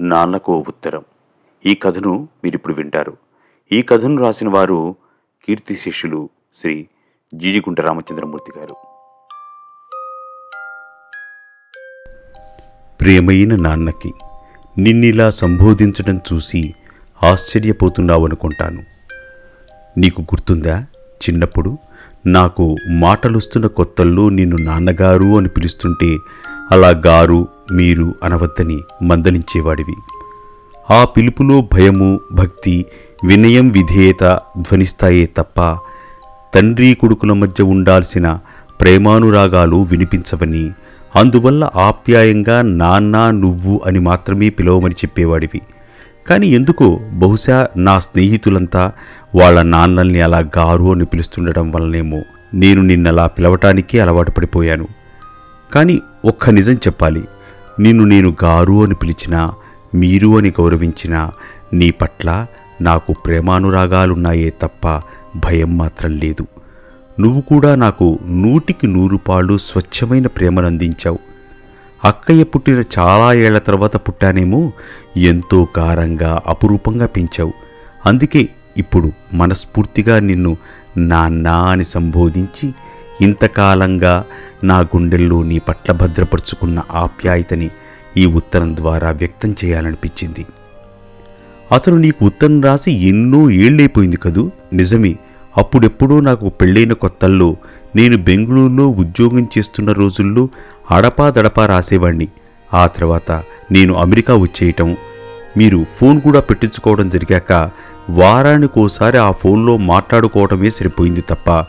నాన్నకో ఉత్తరం. ఈ కథను మీరిప్పుడు వింటారు. ఈ కథను రాసిన వారు కీర్తి శిష్యులు శ్రీ జీడిగుంట రామచంద్రమూర్తి గారు. ప్రియమైన నాన్నకి నిన్నిలా సంబోధించడం చూసి ఆశ్చర్యపోతున్నావనుకుంటాను. నీకు గుర్తుందా? చిన్నప్పుడు నాకు మాటలుస్తున్న కొత్తల్లో నిన్ను నాన్నగారు అని పిలుస్తుంటే అలా గారు మీరు అనవద్దని మందలించేవాడివి. ఆ పిలుపులో భయము భక్తి వినయం విధేయత ధ్వనిస్తాయే తప్ప తండ్రి కొడుకుల మధ్య ఉండాల్సిన ప్రేమానురాగాలు వినిపించవని అందువల్ల ఆప్యాయంగా నాన్న నువ్వు అని మాత్రమే పిలవమని చెప్పేవాడివి. కానీ ఎందుకో? బహుశా నా స్నేహితులంతా వాళ్ళ నాన్నల్ని అలా గారు అని పిలుస్తుండటం వల్లనేమో నేను నిన్నలా పిలవటానికే అలవాటు పడిపోయాను. కానీ ఒక్క నిజం చెప్పాలి. నిన్ను నేను గారు అని పిలిచినా మీరు అని గౌరవించినా నీ పట్ల నాకు ప్రేమానురాగాలున్నాయే తప్ప భయం మాత్రం లేదు. నువ్వు కూడా నాకు నూటికి నూరు పాళ్ళు స్వచ్ఛమైన ప్రేమను అందించావు. అక్కయ్య పుట్టిన చాలా ఏళ్ళ తర్వాత పుట్టానేమో ఎంతో కారంగా అపురూపంగా పెంచావు. అందుకే ఇప్పుడు మనస్ఫూర్తిగా నిన్ను నాన్న అని సంబోధించి ఇంతకాలంగా నా గుండెల్లో నీ పట్ల భద్రపరుచుకున్న ఆప్యాయతని ఈ ఉత్తరం ద్వారా వ్యక్తం చేయాలనిపించింది. అసలు నీకు ఉత్తరం రాసి ఎన్నో ఏళ్ళైపోయింది కదూ? నిజమే అప్పుడెప్పుడో నాకు పెళ్ళైన కొత్తల్లో నేను బెంగళూరులో ఉద్యోగం చేస్తున్న రోజుల్లో అడపా దడపా రాసేవాణ్ణి. ఆ తర్వాత నేను అమెరికా వచ్చేయటం. మీరు ఫోన్ కూడా పెట్టించుకోవడం జరిగాక వారానికోసారి ఆ ఫోన్లో మాట్లాడుకోవడమే సరిపోయింది తప్ప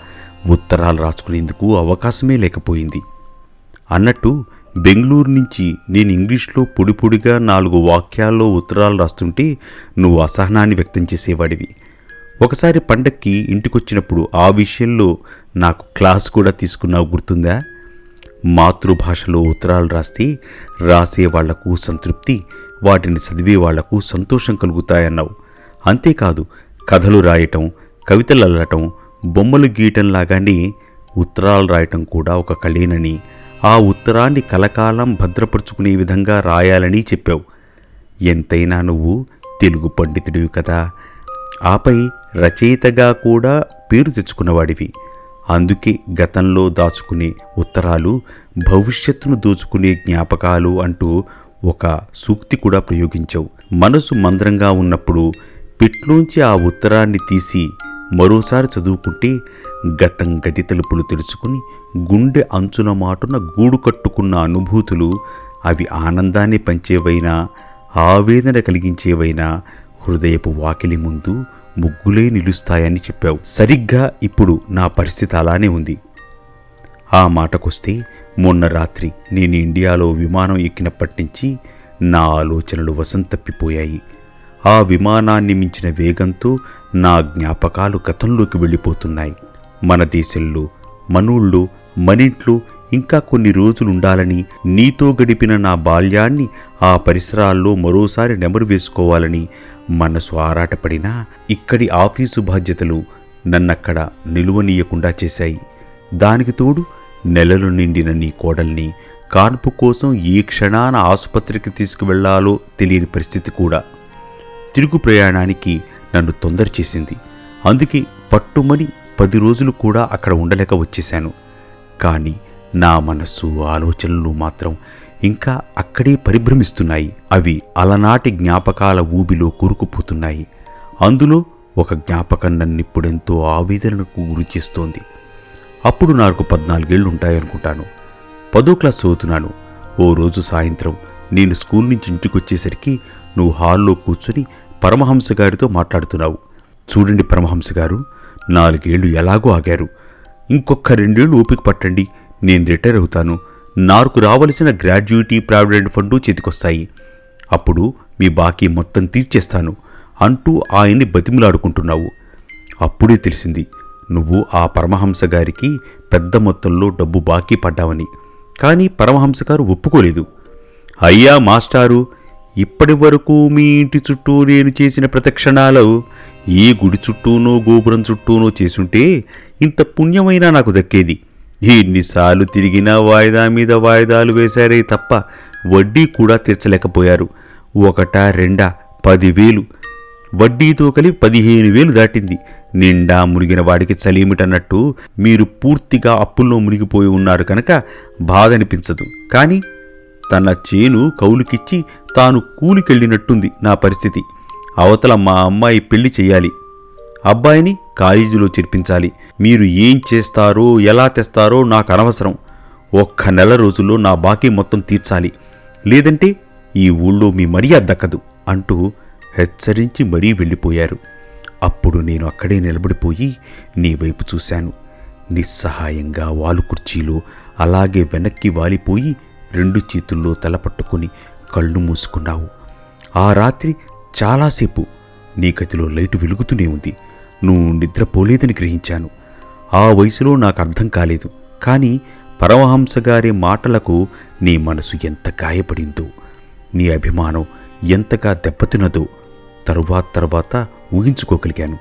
ఉత్తరాలు రాసుకునేందుకు అవకాశమే లేకపోయింది. అన్నట్టు బెంగళూరు నుంచి నేను ఇంగ్లీష్లో పొడిపొడిగా నాలుగు వాక్యాల్లో ఉత్తరాలు రాస్తుంటే నువ్వు అసహనాన్ని వ్యక్తం చేసేవాడివి. ఒకసారి పండక్కి ఇంటికొచ్చినప్పుడు ఆ విషయంలో నాకు క్లాస్ కూడా తీసుకున్నావు గుర్తుందా? మాతృభాషలో ఉత్తరాలు రాస్తే రాసే వాళ్ళకు సంతృప్తి వాటిని చదివే వాళ్ళకు సంతోషం కలుగుతాయన్నావు. అంతేకాదు కథలు రాయటం కవితలు అల్లటం బొమ్మలు గీయటంలాగానే ఉత్తరాలు రాయటం కూడా ఒక కళేనని ఆ ఉత్తరాన్ని కలకాలం భద్రపరుచుకునే విధంగా రాయాలని చెప్పావు. ఎంతైనా నువ్వు తెలుగు పండితుడివి కదా. ఆపై రచయితగా కూడా పేరు తెచ్చుకున్నవాడివి. అందుకే గతంలో దాచుకునే ఉత్తరాలు భవిష్యత్తును దోచుకునే జ్ఞాపకాలు అంటూ ఒక సూక్తి కూడా ప్రయోగించావు. మనసు మంద్రంగా ఉన్నప్పుడు పిట్లోంచి ఆ ఉత్తరాన్ని తీసి మరోసారి చదువుకుంటే గతం గది తలుపులు తెరుచుకుని గుండె అంచున మాటున గూడు కట్టుకున్న అనుభూతులు అవి ఆనందాన్ని పంచేవైనా ఆవేదన కలిగించేవైనా హృదయపు వాకిలి ముందు ముగ్గులే నిలుస్తాయని చెప్పావు. సరిగ్గా ఇప్పుడు నా పరిస్థితి అలానే ఉంది. ఆ మాటకొస్తే మొన్న రాత్రి నేను ఇండియాలో విమానం ఎక్కినప్పటి నుంచి నా ఆలోచనలు వసంతప్పిపోయాయి. ఆ విమానాన్ని మించిన వేగంతో నా జ్ఞాపకాలు గతంలోకి వెళ్ళిపోతున్నాయి. మన దేశంలో మనూళ్ళు మనింట్లో ఇంకా కొన్ని రోజులుండాలని నీతో గడిపిన నా బాల్యాన్ని ఆ పరిసరాల్లో మరోసారి నెమరు వేసుకోవాలని మనసు ఆరాటపడినా ఇక్కడి ఆఫీసు బాధ్యతలు నన్నక్కడ నిలువనీయకుండా చేశాయి. దానికి తోడు నెలలు నిండిన నీ కోడల్ని కాన్పు కోసం ఏ క్షణాన ఆసుపత్రికి తీసుకువెళ్ళాలో తెలియని పరిస్థితి కూడా తిరుగు ప్రయాణానికి నన్ను తొందర చేసింది. అందుకే పట్టుమని పది రోజులు కూడా అక్కడ ఉండలేక వచ్చేశాను. కానీ నా మనస్సు ఆలోచనలు మాత్రం ఇంకా అక్కడే పరిభ్రమిస్తున్నాయి. అవి అలనాటి జ్ఞాపకాల ఊబిలో కూరుకుపోతున్నాయి. అందులో ఒక జ్ఞాపకం నన్నిప్పుడెంతో ఆవేదనకు గురి చేస్తోంది అప్పుడు నాకు పద్నాలుగేళ్ళు ఉంటాయనుకుంటాను పదో క్లాస్ చదువుతున్నాను. ఓ రోజు సాయంత్రం నేను స్కూల్ నుంచి ఇంటికొచ్చేసరికి నువ్వు హాల్లో కూర్చొని పరమహంస గారితో మాట్లాడుతున్నావు. చూడండి పరమహంస గారు నాలుగేళ్ళు ఎలాగో ఆగారు. ఇంకొక రెండేళ్ళు ఓపిక పట్టండి. నేను రిటైర్ అవుతాను నాకు రావలసిన గ్రాడ్యుయేటీ ప్రావిడెంట్ ఫండు చేతికొస్తాయి. అప్పుడు మీ బాకీ మొత్తం తీర్చేస్తాను అంటూ ఆయన్ని బతిమలాడుకుంటున్నావు. అప్పుడే తెలిసింది నువ్వు ఆ పరమహంస గారికి పెద్ద మొత్తంలో డబ్బు బాకీ పడ్డావని. కానీ పరమహంస గారు ఒప్పుకోలేదు. అయ్యా మాస్టారు ఇప్పటి వరకు మీ ఇంటి చుట్టూ నేను చేసిన ప్రదక్షిణాలు ఏ గుడి చుట్టూనో గోపురం చుట్టూనో చేసుంటే ఇంత పుణ్యమైనా నాకు దక్కేది. ఎన్నిసార్లు తిరిగినా వాయిదా మీద వాయిదాలు వేశారే తప్ప వడ్డీ కూడా తీర్చలేకపోయారు. ఒకట రెండా పదివేలు. వడ్డీతో కలిపి పదిహేను వేలు దాటింది. నిండా మునిగిన వాడికి చలీమిటన్నట్టు మీరు పూర్తిగా అప్పుల్లో మునిగిపోయి ఉన్నారు కనుక బాధ అనిపించదు కానీ తన చేను కౌలుకిచ్చి తాను కూలికెళ్ళినట్టుంది నా పరిస్థితి. అవతల మా అమ్మాయి పెళ్ళి చేయాలి. అబ్బాయిని కాలేజీలో చేర్పించాలి. మీరు ఏం చేస్తారో ఎలా తెస్తారో నాకు అనవసరం. ఒక్క నెల రోజుల్లో నా బాకీ మొత్తం తీర్చాలి. లేదంటే ఈ ఊళ్ళో మీ మర్యాద దక్కదు అంటూ హెచ్చరించి మరీ వెళ్ళిపోయారు. అప్పుడు నేను అక్కడే నిలబడిపోయి నీ వైపు చూశాను. నిస్సహాయంగా వాలు కుర్చీలో అలాగే వెనక్కి వాలిపోయి రెండు చేతుల్లో తలపట్టుకుని కళ్ళు మూసుకున్నావు. ఆ రాత్రి చాలాసేపు నీ గదిలో లైటు వెలుగుతూనే ఉంది. నువ్వు నిద్రపోలేదని గ్రహించాను. ఆ వయసులో నాకు అర్థం కాలేదు. కానీ పరమహంసగారి మాటలకు నీ మనసు ఎంత గాయపడిందో నీ అభిమానం ఎంతగా దెబ్బతినదో తరువాత తర్వాత ఊహించుకోగలిగాను.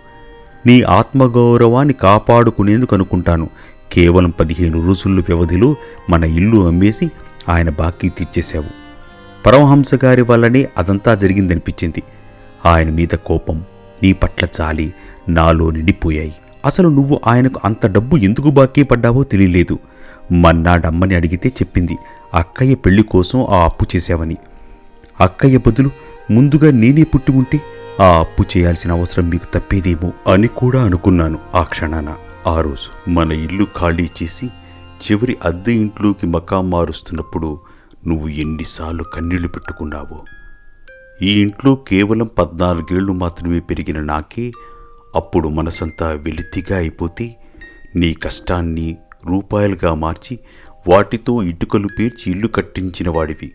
నీ ఆత్మగౌరవాన్ని కాపాడుకునేందుకు అనుకుంటాను. కేవలం పదిహేను రోజుల వ్యవధిలో మన ఇల్లు అమ్మేసి ఆయన బాకీ తీర్చేశావు. పరమహంసగారి వల్లనే అదంతా జరిగిందనిపించింది. ఆయన మీద కోపం నీ పట్ల జాలి నాలో నిండిపోయాయి. అసలు నువ్వు ఆయనకు అంత డబ్బు ఎందుకు బాకీ పడ్డావో తెలియలేదు. మన్నాడమ్మని అడిగితే చెప్పింది అక్కయ్య పెళ్ళి కోసం ఆ అప్పు చేశావని. అక్కయ్య బదులు ముందుగా నేనే పుట్టి ఉంటే ఆ అప్పు చేయాల్సిన అవసరం మీకు తప్పేదేమో అని కూడా అనుకున్నాను ఆ క్షణాన. ఆ రోజు మన ఇల్లు ఖాళీ చేసి చివరి అద్దె ఇంట్లోకి మకాం మారుస్తున్నప్పుడు నువ్వు ఎన్నిసార్లు కన్నీళ్ళు పెట్టుకున్నావో. ఈ ఇంట్లో కేవలం పద్నాలుగేళ్ళు మాత్రమే పెరిగిన నాకే అప్పుడు మనసంతా వెలితిగా అయిపోతే నీ కష్టాన్ని రూపాయలుగా మార్చి వాటితో ఇటుకలు పేర్చి ఇల్లు కట్టించిన వాడివి.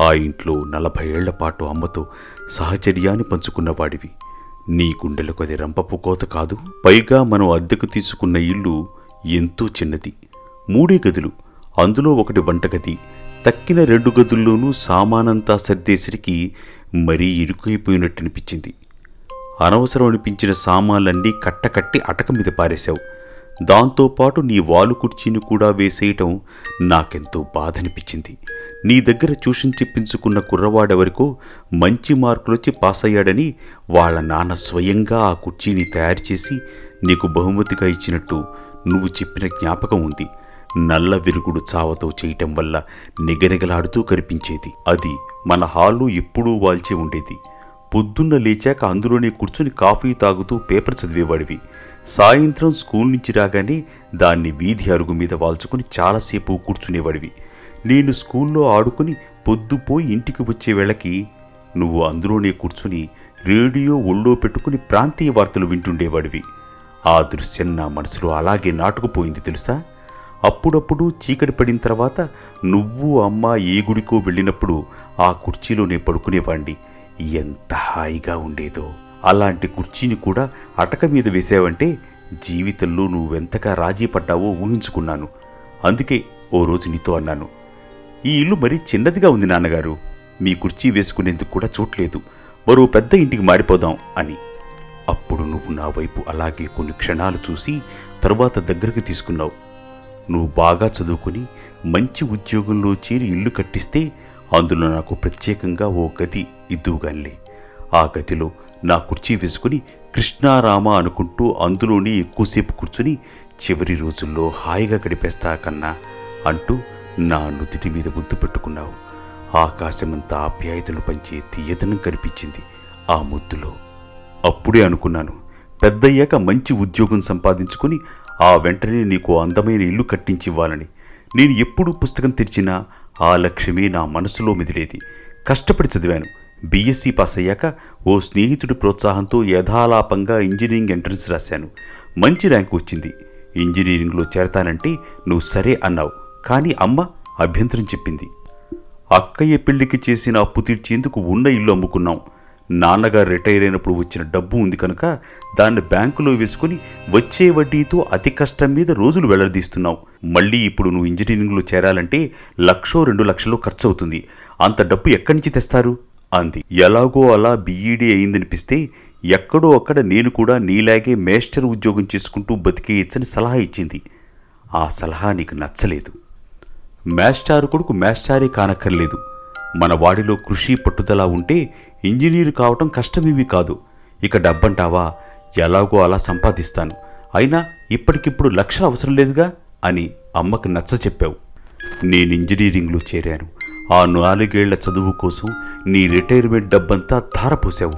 ఆ ఇంట్లో నలభై ఏళ్ళ పాటు అమ్మతో సహచర్యాన్ని పంచుకున్నవాడివి నీ గుండెలకు అది రంపపు కోత కాదు పైగా మనం అద్దెకు తీసుకున్న ఇల్లు ఎంతో చిన్నది. మూడే గదులు అందులో ఒకటి వంటగది తక్కిన రెండు గదుల్లోనూ సామానంతా సర్దేసరికి మరీ ఇరుకైపోయినట్టు అనిపించింది. అనవసరం అనిపించిన సామాన్లన్నీ కట్టకట్టి అటక మీద పారేశావు. దాంతోపాటు నీ వాలు కుర్చీని కూడా వేసేయటం నాకెంతో బాధ అనిపించింది నీ దగ్గర ట్యూషన్ చెప్పించుకున్న కుర్రవాడెవరికో మంచి మార్కులొచ్చి పాస్ అయ్యాడని వాళ్ళ నాన్న స్వయంగా ఆ కుర్చీని తయారు చేసి నీకు బహుమతిగా ఇచ్చినట్టు నువ్వు చెప్పిన జ్ఞాపకం ఉంది. నల్ల విరుగుడు చావతో చేయటం వల్ల నిగనిగలాడుతూ కనిపించేది. అది మన హాల్లో ఎప్పుడూ వాల్చి ఉండేది. పొద్దున్న లేచాక అందులోనే కూర్చుని కాఫీ తాగుతూ పేపర్ చదివేవాడివి. సాయంత్రం స్కూల్ నుంచి రాగానే దాన్ని వీధి అరుగు మీద వాల్చుకుని చాలాసేపు కూర్చునేవాడివి. నేను స్కూల్లో ఆడుకుని పొద్దుపోయి ఇంటికి వచ్చే వేళకి నువ్వు అందులోనే కూర్చుని రేడియో ఒళ్ళో పెట్టుకుని ప్రాంతీయ వార్తలు వింటుండేవాడివి. ఆ దృశ్యం నా మనసులో అలాగే నాటుకుపోయింది తెలుసా? అప్పుడప్పుడు చీకటి పడిన తర్వాత నువ్వు అమ్మ ఏ గుడికో వెళ్ళినప్పుడు ఆ కుర్చీలోనే పడుకునేవాణ్ణి. ఎంత హాయిగా ఉండేదో. అలాంటి కుర్చీని కూడా అటక మీద వేసావంటే జీవితంలో నువ్వెంతగా రాజీ పడ్డావో ఊహించుకున్నాను. అందుకే ఓ రోజు నీతో అన్నాను ఈ ఇల్లు మరీ చిన్నదిగా ఉంది నాన్నగారు. మీ కుర్చీ వేసుకునేందుకు కూడా చూడలేదు మరో పెద్ద ఇంటికి మారిపోదాం అని. అప్పుడు నువ్వు నా వైపు అలాగే కొన్ని క్షణాలు చూసి తరువాత దగ్గరికి తీసుకున్నావు. నువ్వు బాగా చదువుకుని మంచి ఉద్యోగంలో చేరి ఇల్లు కట్టిస్తే అందులో నాకు ప్రత్యేకంగా ఓ గది ఇద్దువుగానిలే. ఆ గదిలో నా కుర్చీ వేసుకుని కృష్ణారామ అనుకుంటూ అందులోనే ఎక్కువసేపు కూర్చుని చివరి రోజుల్లో హాయిగా గడిపేస్తా కన్నా అంటూ నా నుదిటి మీద ముద్దు పెట్టుకున్నావు. ఆకాశమంతా ఆప్యాయతలు పంచే తీయదనం కనిపించింది ఆ ముద్దులో. అప్పుడే అనుకున్నాను పెద్దయ్యాక మంచి ఉద్యోగం సంపాదించుకుని ఆ వెంటనే నీకు అందమైన ఇల్లు కట్టించివ్వాలని. నేను ఎప్పుడు పుస్తకం తెరిచినా ఆ లక్ష్యమే నా మనసులో మెదిలేది. కష్టపడి చదివాను. బీఎస్సీ పాస్ అయ్యాక ఓ స్నేహితుడి ప్రోత్సాహంతో యథాలాపంగా ఇంజనీరింగ్ ఎంట్రన్స్ రాశాను. మంచి ర్యాంక్ వచ్చింది. ఇంజనీరింగ్లో చేరతానంటే నువ్వు సరే అన్నావు. కానీ అమ్మ అభ్యంతరం చెప్పింది. అక్కయ్య పెళ్ళికి చేసిన అప్పు తీర్చేందుకు ఉన్న ఇల్లు అమ్ముకున్నాం. నాన్నగారు రిటైర్ అయినప్పుడు వచ్చిన డబ్బు ఉంది కనుక దాన్ని బ్యాంకులో వేసుకుని వచ్చే వడ్డీతో అతి కష్టం మీద రోజులు వెళ్ళదీస్తున్నావు. మళ్ళీ ఇప్పుడు నువ్వు ఇంజనీరింగ్లో చేరాలంటే లక్షో రెండు లక్షలు ఖర్చు అవుతుంది అంత డబ్బు ఎక్కడి నుంచి తెస్తారు? అంది. ఎలాగో అలా బీఈడీ అయిందనిపిస్తే ఎక్కడో అక్కడ నేను కూడా నీలాగే మేస్టర్ ఉద్యోగం చేసుకుంటూ బతికేయచ్చని సలహా ఇచ్చింది. ఆ సలహా నీకు నచ్చలేదు. మేస్టారు కొడుకు మేస్టారే కానక్కర్లేదు. మన వాడిలో కృషి పట్టుదల ఉంటే ఇంజనీరు కావటం కష్టమేమీ కాదు. ఇక డబ్బంటావా? ఎలాగో అలా సంపాదిస్తాను. అయినా ఇప్పటికిప్పుడు లక్ష అవసరం లేదుగా? అని అమ్మకు నచ్చ చెప్పావు. నేను ఇంజనీరింగ్లో చేరాను. ఆ నాలుగేళ్ళ చదువు కోసం నీ రిటైర్మెంట్ డబ్బంతా ధారపోసావు.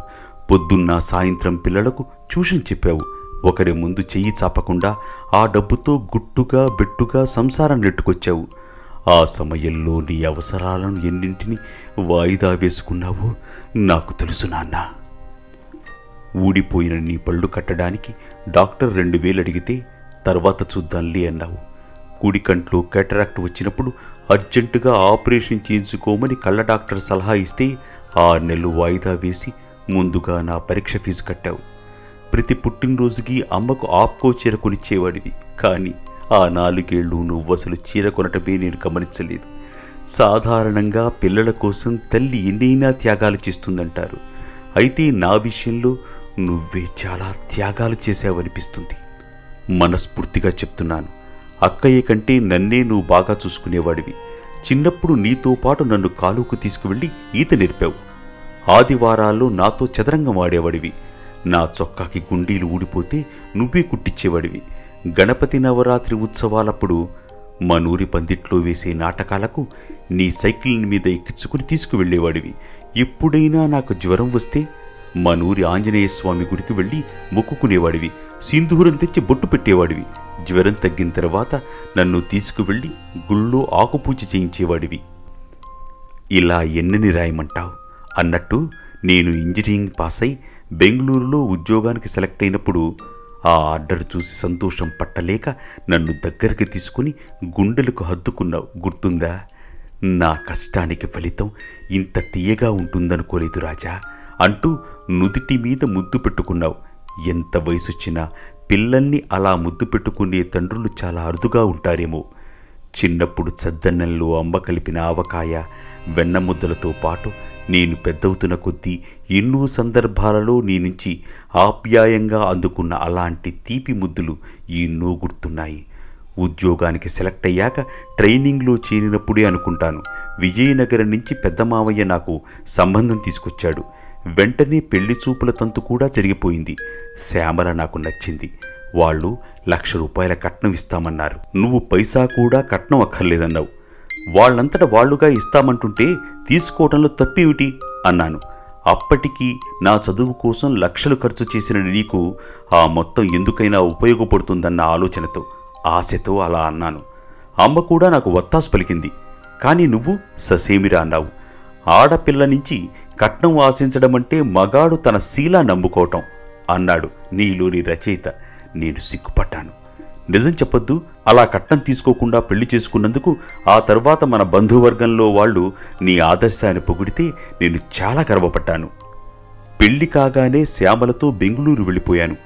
పొద్దున్న సాయంత్రం పిల్లలకు ట్యూషన్ చెప్పావు. ఒకరి ముందు చెయ్యి చాపకుండా ఆ డబ్బుతో గుట్టుగా బెట్టుగా సంసారం నెట్టుకొచ్చావు. ఆ సమయంలో నీ అవసరాలను ఎన్నింటిని వాయిదా వేసుకున్నావో నాకు తెలుసు నాన్న. ఊడిపోయిన నీ పళ్ళు కట్టడానికి డాక్టర్ రెండు వేలు అడిగితే తర్వాత చూద్దాంలే అన్నావు. కుడి కంట్లో కేటరాక్ట్ వచ్చినప్పుడు అర్జెంటుగా ఆపరేషన్ చేయించుకోమని కళ్ళ డాక్టర్ సలహా ఇస్తే ఆ నెలలు వాయిదా వేసి ముందుగా నా పరీక్ష ఫీజు కట్టావు. ప్రతి పుట్టినరోజుకి అమ్మకు ఆప్కో చీర కొనిచ్చేవాడివి. కానీ ఆ నాలుగేళ్ళు నువ్వు అసలు చీర కొనటమే నేను గమనించలేదు. సాధారణంగా పిల్లల కోసం తల్లి ఎన్నైనా త్యాగాలు చేస్తుందంటారు. అయితే నా విషయంలో నువ్వే చాలా త్యాగాలు చేసావనిపిస్తుంది మనస్ఫూర్తిగా చెప్తున్నాను. అక్కయ్య కంటే నన్నే నువ్వు బాగా చూసుకునేవాడివి. చిన్నప్పుడు నీతో పాటు నన్ను కాలుకు తీసుకువెళ్ళి ఈత నేర్పావు. ఆదివారాల్లో నాతో చదరంగం ఆడేవాడివి. నా చొక్కాకి గుండీలు ఊడిపోతే నువ్వే కుట్టించేవాడివి గణపతి నవరాత్రి ఉత్సవాలప్పుడు మా నూరి పందిట్లో వేసే నాటకాలకు నీ సైకిల్ మీద ఎక్కించుకుని తీసుకువెళ్ళేవాడివి. ఎప్పుడైనా నాకు జ్వరం వస్తే మా నూరి ఆంజనేయ స్వామి గుడికి వెళ్ళి మొక్కుకునేవాడివి. సింధూరం తెచ్చి బొట్టు పెట్టేవాడివి. జ్వరం తగ్గిన తర్వాత నన్ను తీసుకువెళ్ళి గుళ్ళో ఆకుపూజ చేయించేవాడివి. ఇలా ఎన్నని రాయమంటావు? అన్నట్టు నేను ఇంజనీరింగ్ పాస్ అయి బెంగళూరులో ఉద్యోగానికి సెలెక్ట్ అయినప్పుడు ఆ ఆర్డర్ చూసి సంతోషం పట్టలేక నన్ను దగ్గరికి తీసుకుని గుండెలకు హద్దుకున్నావు గుర్తుందా? నా కష్టానికి ఫలితం ఇంత తీయగా ఉంటుందనుకోలేదు రాజా అంటూ నుదిటి మీద ముద్దు పెట్టుకున్నావు. ఎంత వయసొచ్చినా పిల్లల్ని అలా ముద్దు పెట్టుకునే తండ్రులు చాలా అరుదుగా ఉంటారేమో. చిన్నప్పుడు చెద్దన్నెల్లో అమ్మ కలిపిన ఆవకాయ వెన్న ముద్దలతో పాటు నేను పెద్దవుతున్న కొద్దీ ఎన్నో సందర్భాలలో నీ నుంచి ఆప్యాయంగా అందుకున్న అలాంటి తీపి ముద్దులు ఎన్నో గుర్తున్నాయి. ఉద్యోగానికి సెలెక్ట్ అయ్యాక ట్రైనింగ్లో చేరినప్పుడే అనుకుంటాను విజయనగరం నుంచి పెద్ద మావయ్య నాకు సంబంధం తీసుకొచ్చాడు. వెంటనే పెళ్ళి చూపుల తంతు కూడా జరిగిపోయింది. శ్యామల నాకు నచ్చింది. వాళ్ళు లక్ష రూపాయల కట్నం ఇస్తామన్నారు. నువ్వు పైసా కూడా కట్నం అక్కర్లేదన్నావు. వాళ్ళంతట వాళ్ళుగా ఇస్తామంటుంటే తీసుకోవటంలో తప్పేమిటి? అన్నాను. అప్పటికీ నా చదువు కోసం లక్షలు ఖర్చు చేసిన నీకు ఆ మొత్తం ఎందుకైనా ఉపయోగపడుతుందన్న ఆలోచనతో ఆశతో అలా అన్నాను. అమ్మ కూడా నాకు వత్తాసు పలికింది. కానీ నువ్వు ససేమిరా అన్నావు. ఆడపిల్ల నుంచి కట్నం ఆశించడం అంటే మగాడు తన శీలా నమ్ముకోవటం అన్నాడు నీలోని రచయిత. నేను సిగ్గుపడ్డాను. నిజం చెప్పొద్దు అలా కట్నం తీసుకోకుండా పెళ్ళి చేసుకున్నందుకు ఆ తర్వాత మన బంధువర్గంలో వాళ్ళు నీ ఆదర్శాన్ని పొగిడితే నేను చాలా గర్వపడ్డాను. పెళ్ళి కాగానే శ్యామలతో బెంగుళూరు వెళ్ళిపోయాను.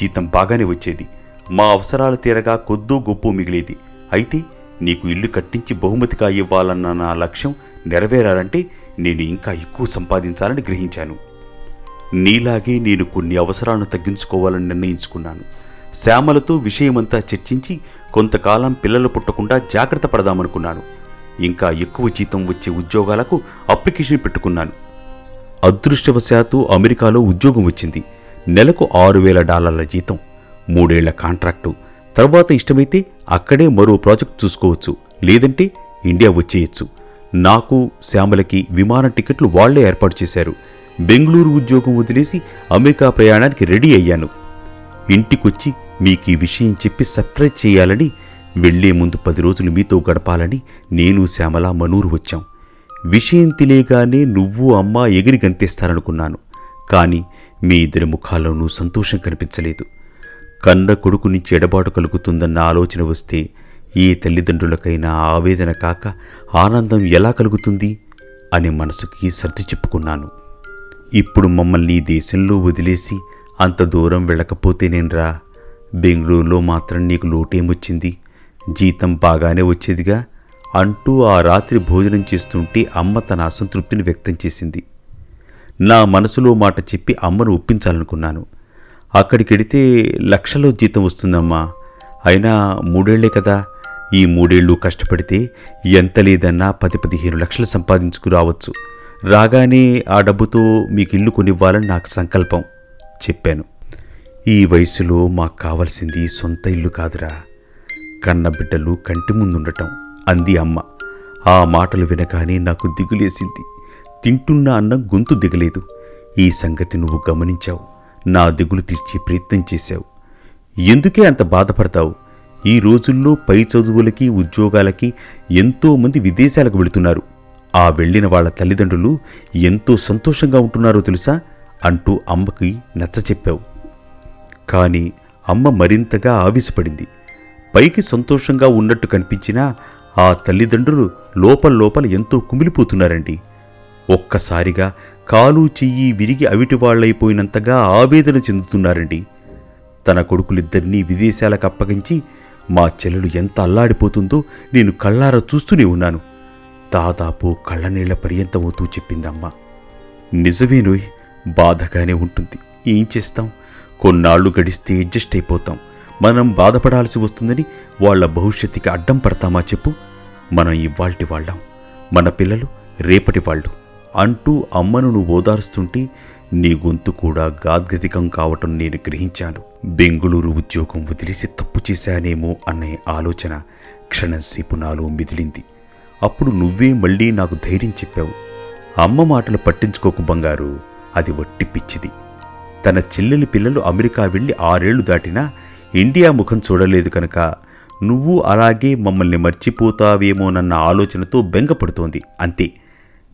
జీతం బాగానే వచ్చేది. మా అవసరాలు తీరగా కొద్దో గొప్ప మిగిలేది. అయితే నీకు ఇల్లు కట్టించి బహుమతిగా ఇవ్వాలన్న నా లక్ష్యం నెరవేరాలంటే నేను ఇంకా ఎక్కువ సంపాదించాలని గ్రహించాను. నీలాగే నేను కొన్ని అవసరాలను తగ్గించుకోవాలని నిర్ణయించుకున్నాను. శ్యామలతో విషయమంతా చర్చించి కొంతకాలం పిల్లలు పుట్టకుండా జాగ్రత్త పడదామనుకున్నాను. ఇంకా ఎక్కువ జీతం వచ్చే ఉద్యోగాలకు అప్లికేషన్ పెట్టుకున్నాను. అదృష్టవశాత్తు అమెరికాలో ఉద్యోగం వచ్చింది. నెలకు ఆరు వేల డాలర్ల జీతం మూడేళ్ళ కాంట్రాక్టు. తర్వాత ఇష్టమైతే అక్కడే మరో ప్రాజెక్ట్ చూసుకోవచ్చు లేదంటే ఇండియా వచ్చేయచ్చు. నాకు శ్యామలకి విమాన టికెట్లు వాళ్ళే ఏర్పాటు చేశారు. బెంగళూరు ఉద్యోగం వదిలేసి అమెరికా ప్రయాణానికి రెడీ అయ్యాను. ఇంటికొచ్చి మీకు ఈ విషయం చెప్పి సర్ప్రైజ్ చేయాలని వెళ్ళే ముందు పది రోజులు మీతో గడపాలని నేను శ్యామల మనూరు వచ్చాం. విషయం తెలియగానే నువ్వు అమ్మ ఎగిరి గంతేస్తారనుకున్నాను. కానీ మీ ఇద్దరి ముఖాల్లోనూ సంతోషం కనిపించలేదు. కన్న కొడుకు నుంచి ఎడబాటు కలుగుతుందన్న ఆలోచన వస్తే ఏ తల్లిదండ్రులకైనా ఆవేదన కాక ఆనందం ఎలా కలుగుతుంది అని మనసుకి సర్ది చెప్పుకున్నాను. ఇప్పుడు మమ్మల్ని ఈ దేశంలో వదిలేసి అంత దూరం వెళ్ళకపోతేనేనరా? బెంగళూరులో మాత్రం నీకు లోటేమొచ్చింది? జీతం బాగానే వచ్చేదిగా? అంటూ ఆ రాత్రి భోజనం చేస్తుంటే అమ్మ తన అసంతృప్తిని వ్యక్తం చేసింది. నా మనసులో మాట చెప్పి అమ్మను ఒప్పించాలనుకున్నాను. అక్కడికెడితే లక్షలో జీతం వస్తుందమ్మా. అయినా మూడేళ్ళే కదా. ఈ మూడేళ్ళు కష్టపడితే ఎంత లేదన్నా పది పదిహేను లక్షలు సంపాదించుకురావచ్చు. రాగానే ఆ డబ్బుతో మీకు ఇల్లు కొనివ్వాలని నాకు సంకల్పం చెప్పాను. ఈ వయసులో మాకు కావలసింది సొంత ఇల్లు కాదురా. కన్న బిడ్డలు కంటి ముందుండటం అంది అమ్మ. ఆ మాటలు వినగానే నాకు దిగులేసింది. తింటున్న అన్నం గొంతు దిగలేదు. ఈ సంగతి నువ్వు గమనించావు. నా దిగులు తీర్చే ప్రయత్నం చేశావు. ఎందుకే అంత బాధపడతావు? ఈ రోజుల్లో పై చదువులకి ఉద్యోగాలకి ఎంతోమంది విదేశాలకు వెళుతున్నారు. ఆ వెళ్ళిన వాళ్ళ తల్లిదండ్రులు ఎంతో సంతోషంగా ఉంటున్నారో తెలుసా అంటూ అమ్మకి నచ్చ చెప్పావు. కానీ అమ్మ మరింతగా ఆవేశపడింది. పైకి సంతోషంగా ఉన్నట్టు కనిపించినా ఆ తల్లిదండ్రులు లోపల లోపల ఎంతో కుమిలిపోతున్నారండి. ఒక్కసారిగా కాలు చెయ్యి విరిగి అవిటివాళ్ళైపోయినంతగా ఆవేదన చెందుతున్నారండి. తన కొడుకులిద్దరినీ విదేశాలకు అప్పగించి మా చెల్లెలు ఎంత అల్లాడిపోతుందో నేను కళ్ళారా చూస్తూనే ఉన్నాను. దాదాపు కళ్ళనీళ్ళ పర్యంతమవుతూ చెప్పిందమ్మ. నిజమేనోయ్ బాధగానే ఉంటుంది. ఏం చేస్తాం? కొన్నాళ్ళు గడిస్తే అడ్జస్ట్ అయిపోతాం. మనం బాధపడాల్సి వస్తుందని వాళ్ళ భవిష్యత్తుకి అడ్డం పడతామా చెప్పు? మనం ఇవాల్టి వాళ్ళం. మన పిల్లలు రేపటి వాళ్ళు. అంటూ అమ్మను నువ్వు ఓదారుస్తుంటే నీ గొంతు కూడా గాద్గతికం కావటం నేను గ్రహించాను. బెంగుళూరు ఉద్యోగం వదిలేసి తప్పు చేశానేమో అనే ఆలోచన క్షణంసేపు నాలో మిదిలింది అప్పుడు నువ్వే మళ్ళీ నాకు ధైర్యం చెప్పావు. అమ్మ మాటలు పట్టించుకోకు బంగారు అది వట్టి పిచ్చిది. తన చెల్లెలి పిల్లలు అమెరికా వెళ్ళి ఆరేళ్ళు దాటినా ఇండియా ముఖం చూడలేదు కనుక నువ్వు అలాగే మమ్మల్ని మర్చిపోతావేమోనన్న ఆలోచనతో బెంగపడుతోంది అంతే.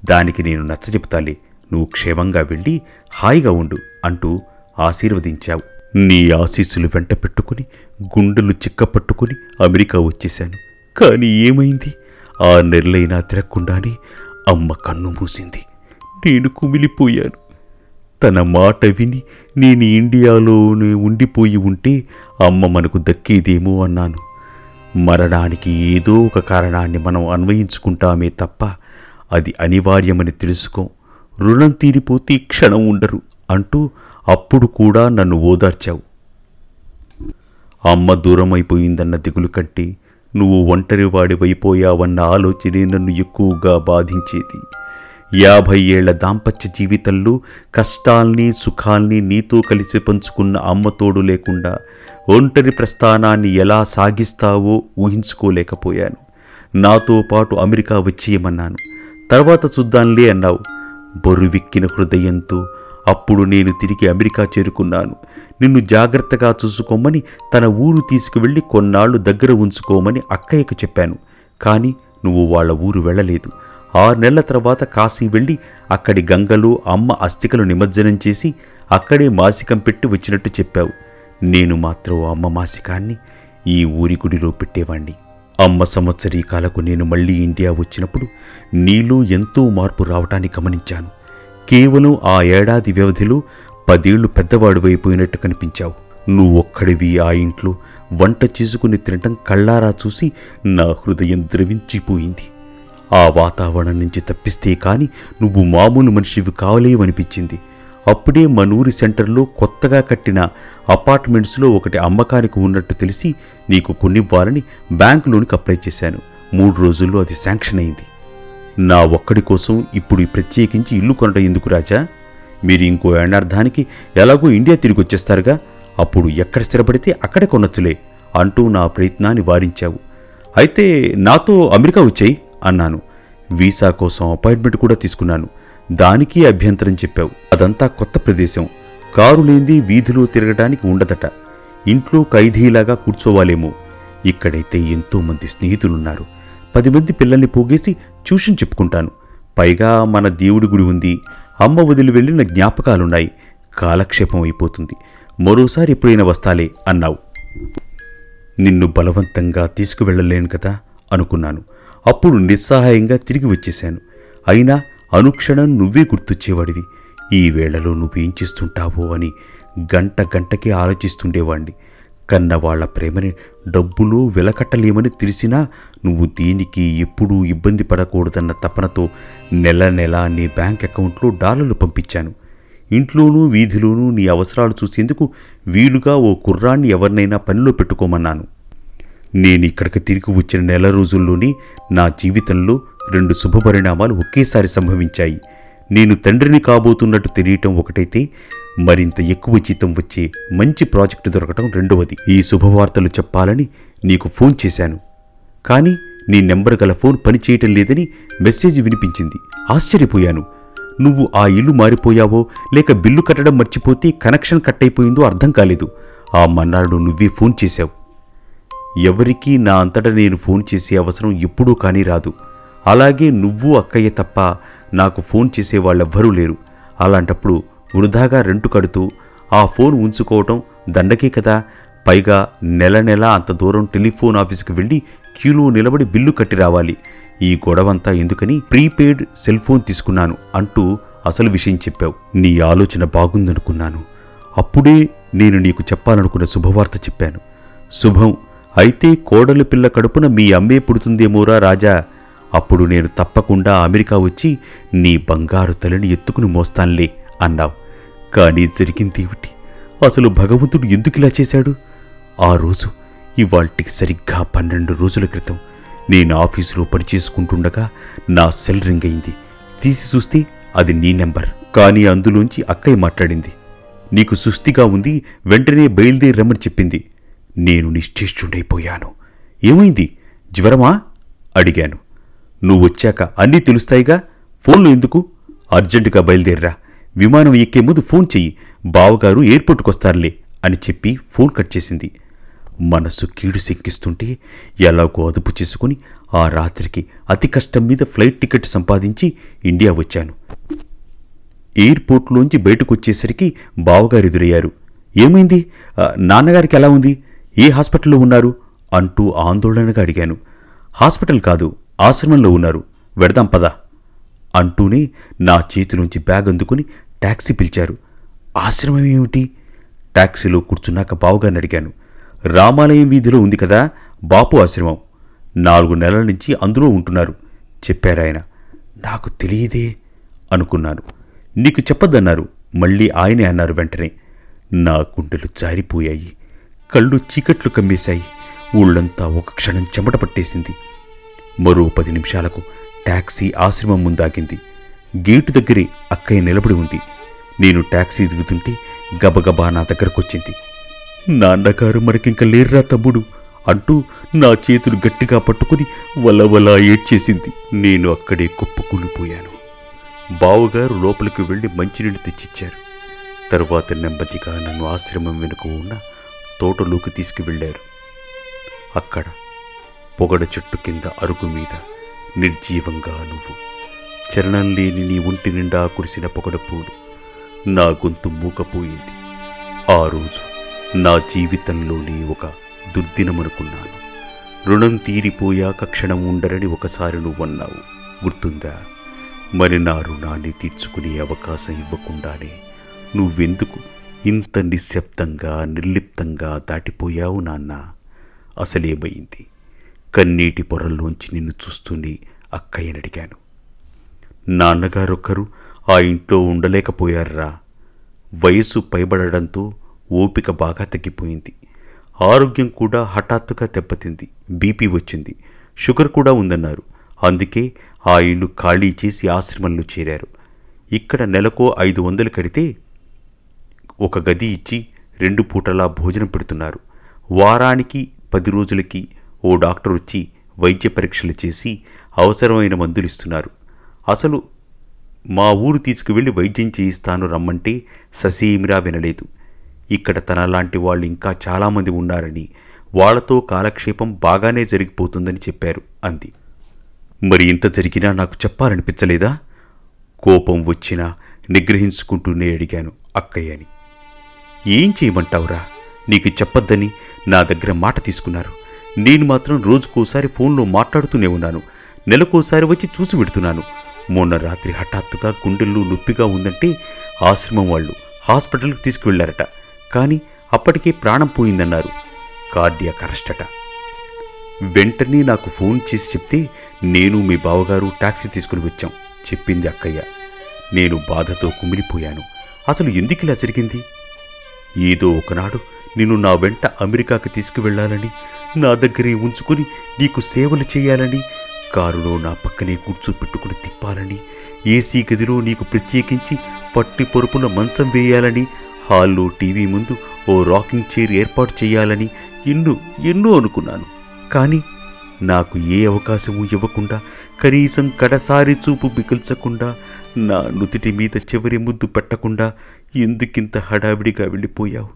దానికి నేను నచ్చజెపుతాలే నువ్వు క్షేమంగా వెళ్ళి హాయిగా ఉండు అంటూ ఆశీర్వదించావు. నీ ఆశీస్సులు వెంట పెట్టుకుని గుండెలు చిక్కపట్టుకుని అమెరికా వచ్చేశాను. కానీ ఏమైంది? ఆ నెర్లైనా తిరగకుండానే అమ్మ కన్ను మూసింది. నేను కుమిలిపోయాను. తన మాట విని నేను ఇండియాలోనే ఉండిపోయి ఉంటే అమ్మ మనకు దక్కేదేమో అన్నాను. మరణానికి ఏదో ఒక కారణాన్ని మనం అన్వయించుకుంటామే తప్ప అది అనివార్యమని తెలుసుకో. రుణం తీరిపోతే క్షణం ఉండరు అంటూ అప్పుడు కూడా నన్ను ఓదార్చావు. అమ్మ దూరం అయిపోయిందన్న దిగులు కంటే నువ్వు ఒంటరివాడివైపోయావన్న ఆలోచనే నన్ను ఎక్కువగా బాధించేది. యాభై ఏళ్ళ దాంపత్య జీవితంలో కష్టాల్ని సుఖాల్ని నీతో కలిసి పంచుకున్న అమ్మతోడు లేకుండా ఒంటరి ప్రస్థానాన్ని ఎలా సాగిస్తావో ఊహించుకోలేకపోయాను. నాతో పాటు అమెరికా వచ్చేయమన్నాను. తర్వాత చూద్దాంలే అన్నావు. బొరువిక్కిన హృదయంతో అప్పుడు నేను తిరిగి అమెరికా చేరుకున్నాను. నిన్ను జాగ్రత్తగా చూసుకోమని తన ఊరు తీసుకువెళ్ళి కొన్నాళ్ళు దగ్గర ఉంచుకోమని అక్కయ్యకు చెప్పాను. కానీ నువ్వు వాళ్ళ ఊరు వెళ్ళలేదు. ఆరు నెలల తర్వాత కాశీ వెళ్ళి అక్కడి గంగలో అమ్మ అస్థికలు నిమజ్జనం చేసి అక్కడే మాసికం పెట్టి వచ్చినట్టు చెప్పావు. నేను మాత్రం అమ్మ మాసికాన్ని ఈ ఊరి గుడిలో పెట్టేవాణ్ణి. అమ్మ సంవత్సరీకాలకు నేను మళ్ళీ ఇండియా వచ్చినప్పుడు నీలో ఎంతో మార్పు రావటాన్ని గమనించాను. కేవలం ఆ ఏడాది వ్యవధిలో పదేళ్ళు పెద్దవాడివైపోయినట్టు కనిపించావు. నువ్వొక్కడివి ఆ ఇంట్లో. వంట చేసుకుని తినటం కళ్ళారా చూసి నా హృదయం ద్రవించిపోయింది. ఆ వాతావరణం నుంచి తప్పిస్తే కాని నువ్వు మామూలు మనిషివి కావలేవనిపించింది. అప్పుడే మనూరి సెంటర్లో కొత్తగా కట్టిన అపార్ట్మెంట్స్లో ఒకటి అమ్మకానికి ఉన్నట్టు తెలిసి నీకు కొన్నివ్వాలని బ్యాంకులోనికి అప్లై చేశాను. మూడు రోజుల్లో అది శాంక్షన్ అయింది. నా ఒక్కడి కోసం ఇప్పుడు ప్రత్యేకించి ఇల్లు కొనడం ఎందుకు రాజా? మీరు ఇంకో ఏడార్థానికి ఎలాగో ఇండియా తిరిగి వచ్చేస్తారుగా. అప్పుడు ఎక్కడ స్థిరపడితే అక్కడే కొనొచ్చులే అంటూ నా ప్రయత్నాన్ని వారించావు. అయితే నాతో అమెరికా వచ్చాయి అన్నాను. వీసా కోసం అపాయింట్మెంట్ కూడా తీసుకున్నాను. దానికి అభ్యంతరం చెప్పావు. అదంతా కొత్త ప్రదేశం. కారు లేంది వీధిలో తిరగడానికి ఉండదట. ఇంట్లో ఖైదీలాగా కూర్చోవాలేమో. ఇక్కడైతే ఎంతోమంది స్నేహితులున్నారు. పది మంది పిల్లల్ని పోగేసి ట్యూషన్ చెప్పుకుంటాను. పైగా మన దేవుడి గుడి ఉంది. అమ్మ వదిలి వెళ్ళిన జ్ఞాపకాలున్నాయి. కాలక్షేపం అయిపోతుంది. మరోసారి ఎప్పుడైనా వస్తాలే అన్నావు. నిన్ను బలవంతంగా తీసుకువెళ్ళలేను కదా అనుకున్నాను. అప్పుడు నిస్సహాయంగా తిరిగి వచ్చేశాను. అయినా అనుక్షణం నువ్వే గుర్తొచ్చేవాడివి. ఈ వేళలో నువ్వేం చేస్తుంటావో అని గంట గంటకి ఆలోచిస్తుండేవాణ్ణి. కన్న వాళ్ళ ప్రేమని డబ్బులో వెలకట్టలేమని తెలిసినా నువ్వు దీనికి ఎప్పుడూ ఇబ్బంది పడకూడదన్న తపనతో నెల నెల నీ బ్యాంక్ అకౌంట్లో డాలర్లు పంపించాను. ఇంట్లోనూ వీధిలోనూ నీ అవసరాలు చూసేందుకు వీలుగా ఓ కుర్రాన్ని ఎవరినైనా పనిలో పెట్టుకోమన్నాను. నేను ఇక్కడికి తిరిగి వచ్చిన నెల రోజుల్లోనే నా జీవితంలో రెండు శుభపరిణామాలు ఒకేసారి సంభవించాయి. నేను తండ్రిని కాబోతున్నట్టు తెలియటం ఒకటైతే మరింత ఎక్కువ జీతం వచ్చే మంచి ప్రాజెక్టు దొరకటం రెండవది. ఈ శుభవార్తలు చెప్పాలని నీకు ఫోన్ చేశాను. కానీ నీ నెంబర్ గల ఫోన్ పనిచేయటం లేదని మెసేజ్ వినిపించింది. ఆశ్చర్యపోయాను. నువ్వు ఆ ఇల్లు మారిపోయావో లేక బిల్లు కట్టడం మర్చిపోతే కనెక్షన్ కట్ అయిపోయిందో అర్థం కాలేదు. ఆ మన్నాడు నువ్వే ఫోన్ చేశావు. ఎవరికీ నా అంతటా నేను ఫోన్ చేసే అవసరం ఎప్పుడూ కానీ రాదు. అలాగే నువ్వు అక్కయ్య తప్ప నాకు ఫోన్ చేసే వాళ్ళెవ్వరూ లేరు. అలాంటప్పుడు వృధాగా రెంటు కడుతూ ఆ ఫోన్ ఉంచుకోవటం దండకే కదా. పైగా నెల నెల అంత దూరం టెలిఫోన్ ఆఫీస్కి వెళ్ళి క్యూలో నిలబడి బిల్లు కట్టి రావాలి. ఈ గొడవంతా ఎందుకని ప్రీపెయిడ్ సెల్ ఫోన్ తీసుకున్నాను అంటూ అసలు విషయం చెప్పావు. నీ ఆలోచన బాగుందనుకున్నాను. అప్పుడే నేను నీకు చెప్పాలనుకున్న శుభవార్త చెప్పాను. శుభం అయితే కోడలి పిల్ల కడుపున మీ అమ్మే పుడుతుందేమోరా రాజా? అప్పుడు నేను తప్పకుండా అమెరికా వచ్చి నీ బంగారు తలని ఎత్తుకుని మోస్తాన్లే అన్నావు. కానీ జరిగిందేమిటి అసలు భగవంతుడు ఇలా చేశాడు? ఆ రోజు ఇవాల్టికి సరిగ్గా పన్నెండు రోజుల క్రితం నేను ఆఫీసులో పనిచేసుకుంటుండగా నా సెల్ రింగ్ అయింది. తీసి చూస్తే అది నీ నెంబర్. కానీ అందులోంచి అక్కయ్య మాట్లాడింది. నీకు సుస్థిగా ఉంది వెంటనే బయలుదేరమ్మని చెప్పింది. నేను నిశ్చేష్టుండైపోయాను. ఏమైంది? జ్వరమా? అడిగాను. నువ్వు వచ్చాక అన్నీ తెలుస్తాయిగా? ఫోన్లో ఎందుకు? అర్జెంటుగా బయలుదేరరా. విమానం ఎక్కే ముందు ఫోన్ చెయ్యి. బావగారు ఎయిర్పోర్ట్కి వస్తారులే అని చెప్పి ఫోన్ కట్ చేసింది. మనసు కీడు శంకిస్తుంటే ఎలాగో అదుపు చేసుకుని ఆ రాత్రికి అతి కష్టం మీద ఫ్లైట్ టికెట్ సంపాదించి ఇండియా వచ్చాను. ఎయిర్పోర్ట్లోంచి బయటకు వచ్చేసరికి బావగారు ఎదురయ్యారు. ఏమైంది? నాన్నగారికి ఎలా ఉంది? ఏ హాస్పిటల్లో ఉన్నారు? అంటూ ఆందోళనగా అడిగాను. హాస్పిటల్ కాదు ఆశ్రమంలో ఉన్నారు. వెడదాం పదా. అంటూనే నా చేతిలోంచి బ్యాగ్ అందుకుని ట్యాక్సీ పిలిచారు. ఆశ్రమం ఏమిటి? ట్యాక్సీలో కూర్చున్నాక బావగారిని అడిగాను. రామాలయం వీధిలో ఉంది కదా బాపు ఆశ్రమం. నాలుగు నెలల నుంచి అందులో ఉంటున్నారు చెప్పారాయన. నాకు తెలియదే అనుకున్నాను. నీకు చెప్పద్దన్నారు మళ్ళీ ఆయనే అన్నారు వెంటనే. నా గుండెలు జారిపోయాయి కళ్ళు చీకట్లు కమ్మేశాయి ఊళ్ళంతా ఒక క్షణం చెమట పట్టేసింది. మరో పది నిమిషాలకు ట్యాక్సీ ఆశ్రమం ముందాగింది. గేటు దగ్గరే అక్కయ్య నిలబడి ఉంది. నేను టాక్సీ దిగుతుంటే గబగబా నా దగ్గరకొచ్చింది. నాన్నగారు మనకింక లేర్రా తమ్ముడు అంటూ నా చేతులు గట్టిగా పట్టుకుని వలవలా ఏడ్చేసింది. నేను అక్కడే కుప్పకూలిపోయాను. బావగారు లోపలికి వెళ్ళి మంచినీళ్ళు తెచ్చిచ్చారు. తరువాత నెమ్మదిగా నన్ను ఆశ్రమం వెనుక ఉన్న తోటలోకి తీసుకువెళ్ళారు. అక్కడ పొగడ చెట్టు కింద అరుగు మీద నిర్జీవంగా నువ్వు. చరణం లేని నీ ఒంటి నిండా కురిసిన పొగడ పూలు నా గొంతు మూకపోయింది ఆ రోజు నా జీవితంలోనే ఒక దుర్దినమనుకున్నాను. రుణం తీరిపోయాక క్షణం ఉండరని ఒకసారి నువ్వన్నావు. గుర్తుందా? మరి నా రుణాన్ని తీర్చుకునే అవకాశం ఇవ్వకుండానే నువ్వెందుకు ఇంత నిశ్శబ్దంగా నిర్లిప్తంగా దాటిపోయావు నాన్న? అసలేమైంది? కన్నీటి పొరల్లోంచి నిన్ను చూస్తూనే అక్కయ్యని అడిగాను. నాన్నగారొక్కరు ఆ ఇంట్లో ఉండలేకపోయారా వయసు పైబడడంతో ఓపిక బాగా తగ్గిపోయింది. ఆరోగ్యం కూడా హఠాత్తుగా దెబ్బతింది. బీపీ వచ్చింది. షుగర్ కూడా ఉందన్నారు. అందుకే ఆ ఇల్లు ఖాళీ చేసి ఆశ్రమంలో చేరారు. ఇక్కడ నెలకో ఐదు వందలు కడితే ఒక గది ఇచ్చి రెండు పూటలా భోజనం పెడుతున్నారు. వారానికి పది రోజులకి ఓ డాక్టర్ వచ్చి వైద్య పరీక్షలు చేసి అవసరమైన మందులు ఇస్తున్నారు. అసలు మా ఊరు తీసుకువెళ్ళి వైద్యం చేయిస్తాను రమ్మంటే ససేమిరా వినలేదు. ఇక్కడ తనలాంటి వాళ్ళు ఇంకా చాలామంది ఉన్నారని వాళ్ళతో కాలక్షేపం బాగానే జరిగిపోతుందని చెప్పారు అంది. మరి ఇంత జరిగినా నాకు చెప్పాలనిపించలేదా? కోపం వచ్చినా నిగ్రహించుకుంటూనే అడిగాను అక్కయ్యని. ఏం చేయమంటావురా? నీకు చెప్పొద్దని నా దగ్గర మాట తీసుకున్నారు. నేను మాత్రం రోజుకోసారి ఫోన్లో మాట్లాడుతూనే ఉన్నాను. నెలకోసారి వచ్చి చూసి పెడుతున్నాను మొన్న రాత్రి హఠాత్తుగా గుండెల్లో నొప్పిగా ఉందంటే ఆశ్రమం వాళ్ళు హాస్పిటల్కి తీసుకువెళ్ళారట. కానీ అప్పటికే ప్రాణం పోయిందన్నారు. కార్డియాక్ అట. వెంటనే నాకు ఫోన్ చేసి చెప్తే నేను మీ బావగారు టాక్సీ తీసుకుని వచ్చాం చెప్పింది అక్కయ్య. నేను బాధతో కుమిలిపోయాను. అసలు ఎందుకు ఇలా జరిగింది? ఏదో ఒకనాడు నిన్ను నా వెంట అమెరికాకి తీసుకువెళ్ళాలని నా దగ్గరే ఉంచుకుని నీకు సేవలు చేయాలని కారులో నా పక్కనే కూర్చోపెట్టుకుని తిప్పాలని ఏసీ గదిలో నీకు ప్రత్యేకించి పట్టి పొరుపున మంచం వేయాలని హాల్లో టీవీ ముందు ఓ రాకింగ్ చైర్ ఏర్పాటు చేయాలని ఎన్నో ఎన్నో అనుకున్నాను. కానీ నాకు ఏ అవకాశము ఇవ్వకుండా కనీసం కడసారి చూపు మిగిల్చకుండా నా నుదిటి మీద చివరి ముద్దు పెట్టకుండా ఎందుకింత హడావిడిగా వెళ్ళిపోయావు?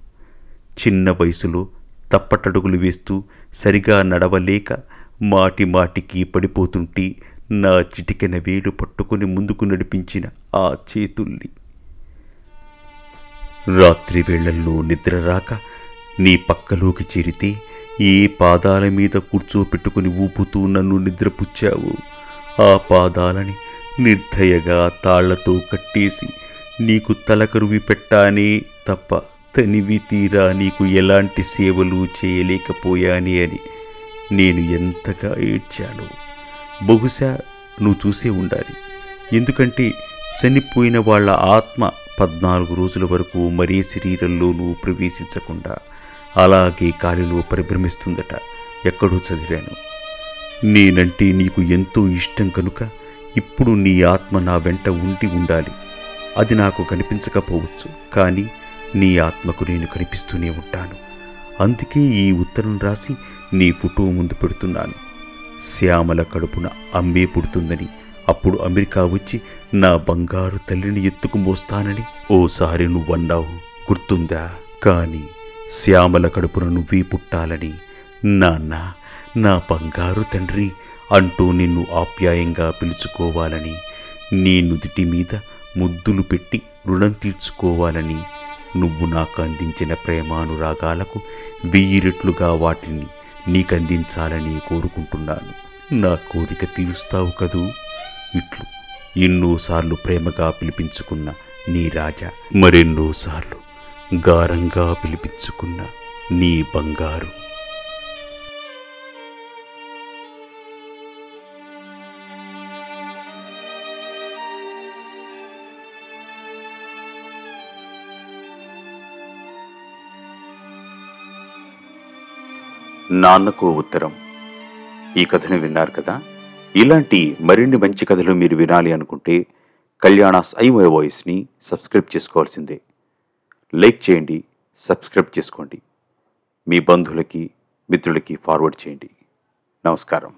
చిన్న వయసులో తప్పటడుగులు వేస్తూ సరిగా నడవలేక మాటి మాటికి పడిపోతుంటే నా చిటికెన వేలు పట్టుకొని ముందుకు నడిపించిన ఆ చేతుల్ని. రాత్రి వేళల్లో నిద్ర రాక నీ పక్కలోకి చేరితే ఏ పాదాల మీద కూర్చోపెట్టుకుని ఊపుతూ నన్ను నిద్రపుచ్చావు? ఆ పాదాలని నిర్దయగా తాళ్ళతో కట్టేసి నీకు తలకరువి పెట్టానే తప్ప తనివి తీరా నీకు ఎలాంటి సేవలు చేయలేకపోయానే అని నేను ఎంతగా ఏడ్చాను. బహుశా నువ్వు చూసే ఉండాలి. ఎందుకంటే చనిపోయిన వాళ్ళ ఆత్మ పద్నాలుగు రోజుల వరకు మరే శరీరంలోనూ ప్రవేశించకుండా అలాగే గాలిలో పరిభ్రమిస్తుందట. ఎక్కడో చదివాను. నేనంటే నీకు ఎంతో ఇష్టం కనుక ఇప్పుడు నీ ఆత్మ నా వెంట ఉండి ఉండాలి. అది నాకు కనిపించకపోవచ్చు. కానీ నీ ఆత్మకు నేను కనిపిస్తూనే ఉంటాను. అందుకే ఈ ఉత్తరం రాసి నీ ఫోటో ముందు పెడుతున్నాను. శ్యామల కడుపున అమ్మే పుడుతుందని అప్పుడు అమెరికా వచ్చి నా బంగారు తల్లిని ఎత్తుకు మోస్తానని ఓసారి నువ్వన్నావు గుర్తుందా? కానీ శ్యామల కడుపున నువ్వే పుట్టాలని నాన్న నా బంగారు తండ్రి అంటూ నిన్ను ఆప్యాయంగా పిలుచుకోవాలని నీ నుదిటి మీద ముద్దులు పెట్టి రుణం తీర్చుకోవాలని నువ్వు నాకు అందించిన ప్రేమానురాగాలకు వెయ్యి రెట్లుగా వాటిని నీకందించాలని కోరుకుంటున్నాను. నా కోరిక తీరుస్తావు కదూ? ఇట్లు ఎన్నోసార్లు ప్రేమగా పిలిపించుకున్న నీ రాజా మరెన్నోసార్లు గారంగా పిలిపించుకున్న నీ బంగారు నాన్నకు ఉత్తరం. ఈ కథను విన్నారు కదా? ఇలాంటి మరిన్ని మంచి కథలు మీరు వినాలి అనుకుంటే కళ్యాణాస్ ఐమో వాయిస్ని సబ్స్క్రైబ్ చేసుకోవాల్సిందే. లైక్ చేయండి సబ్స్క్రైబ్ చేసుకోండి. మీ బంధువులకి మిత్రులకి ఫార్వర్డ్ చేయండి. నమస్కారం.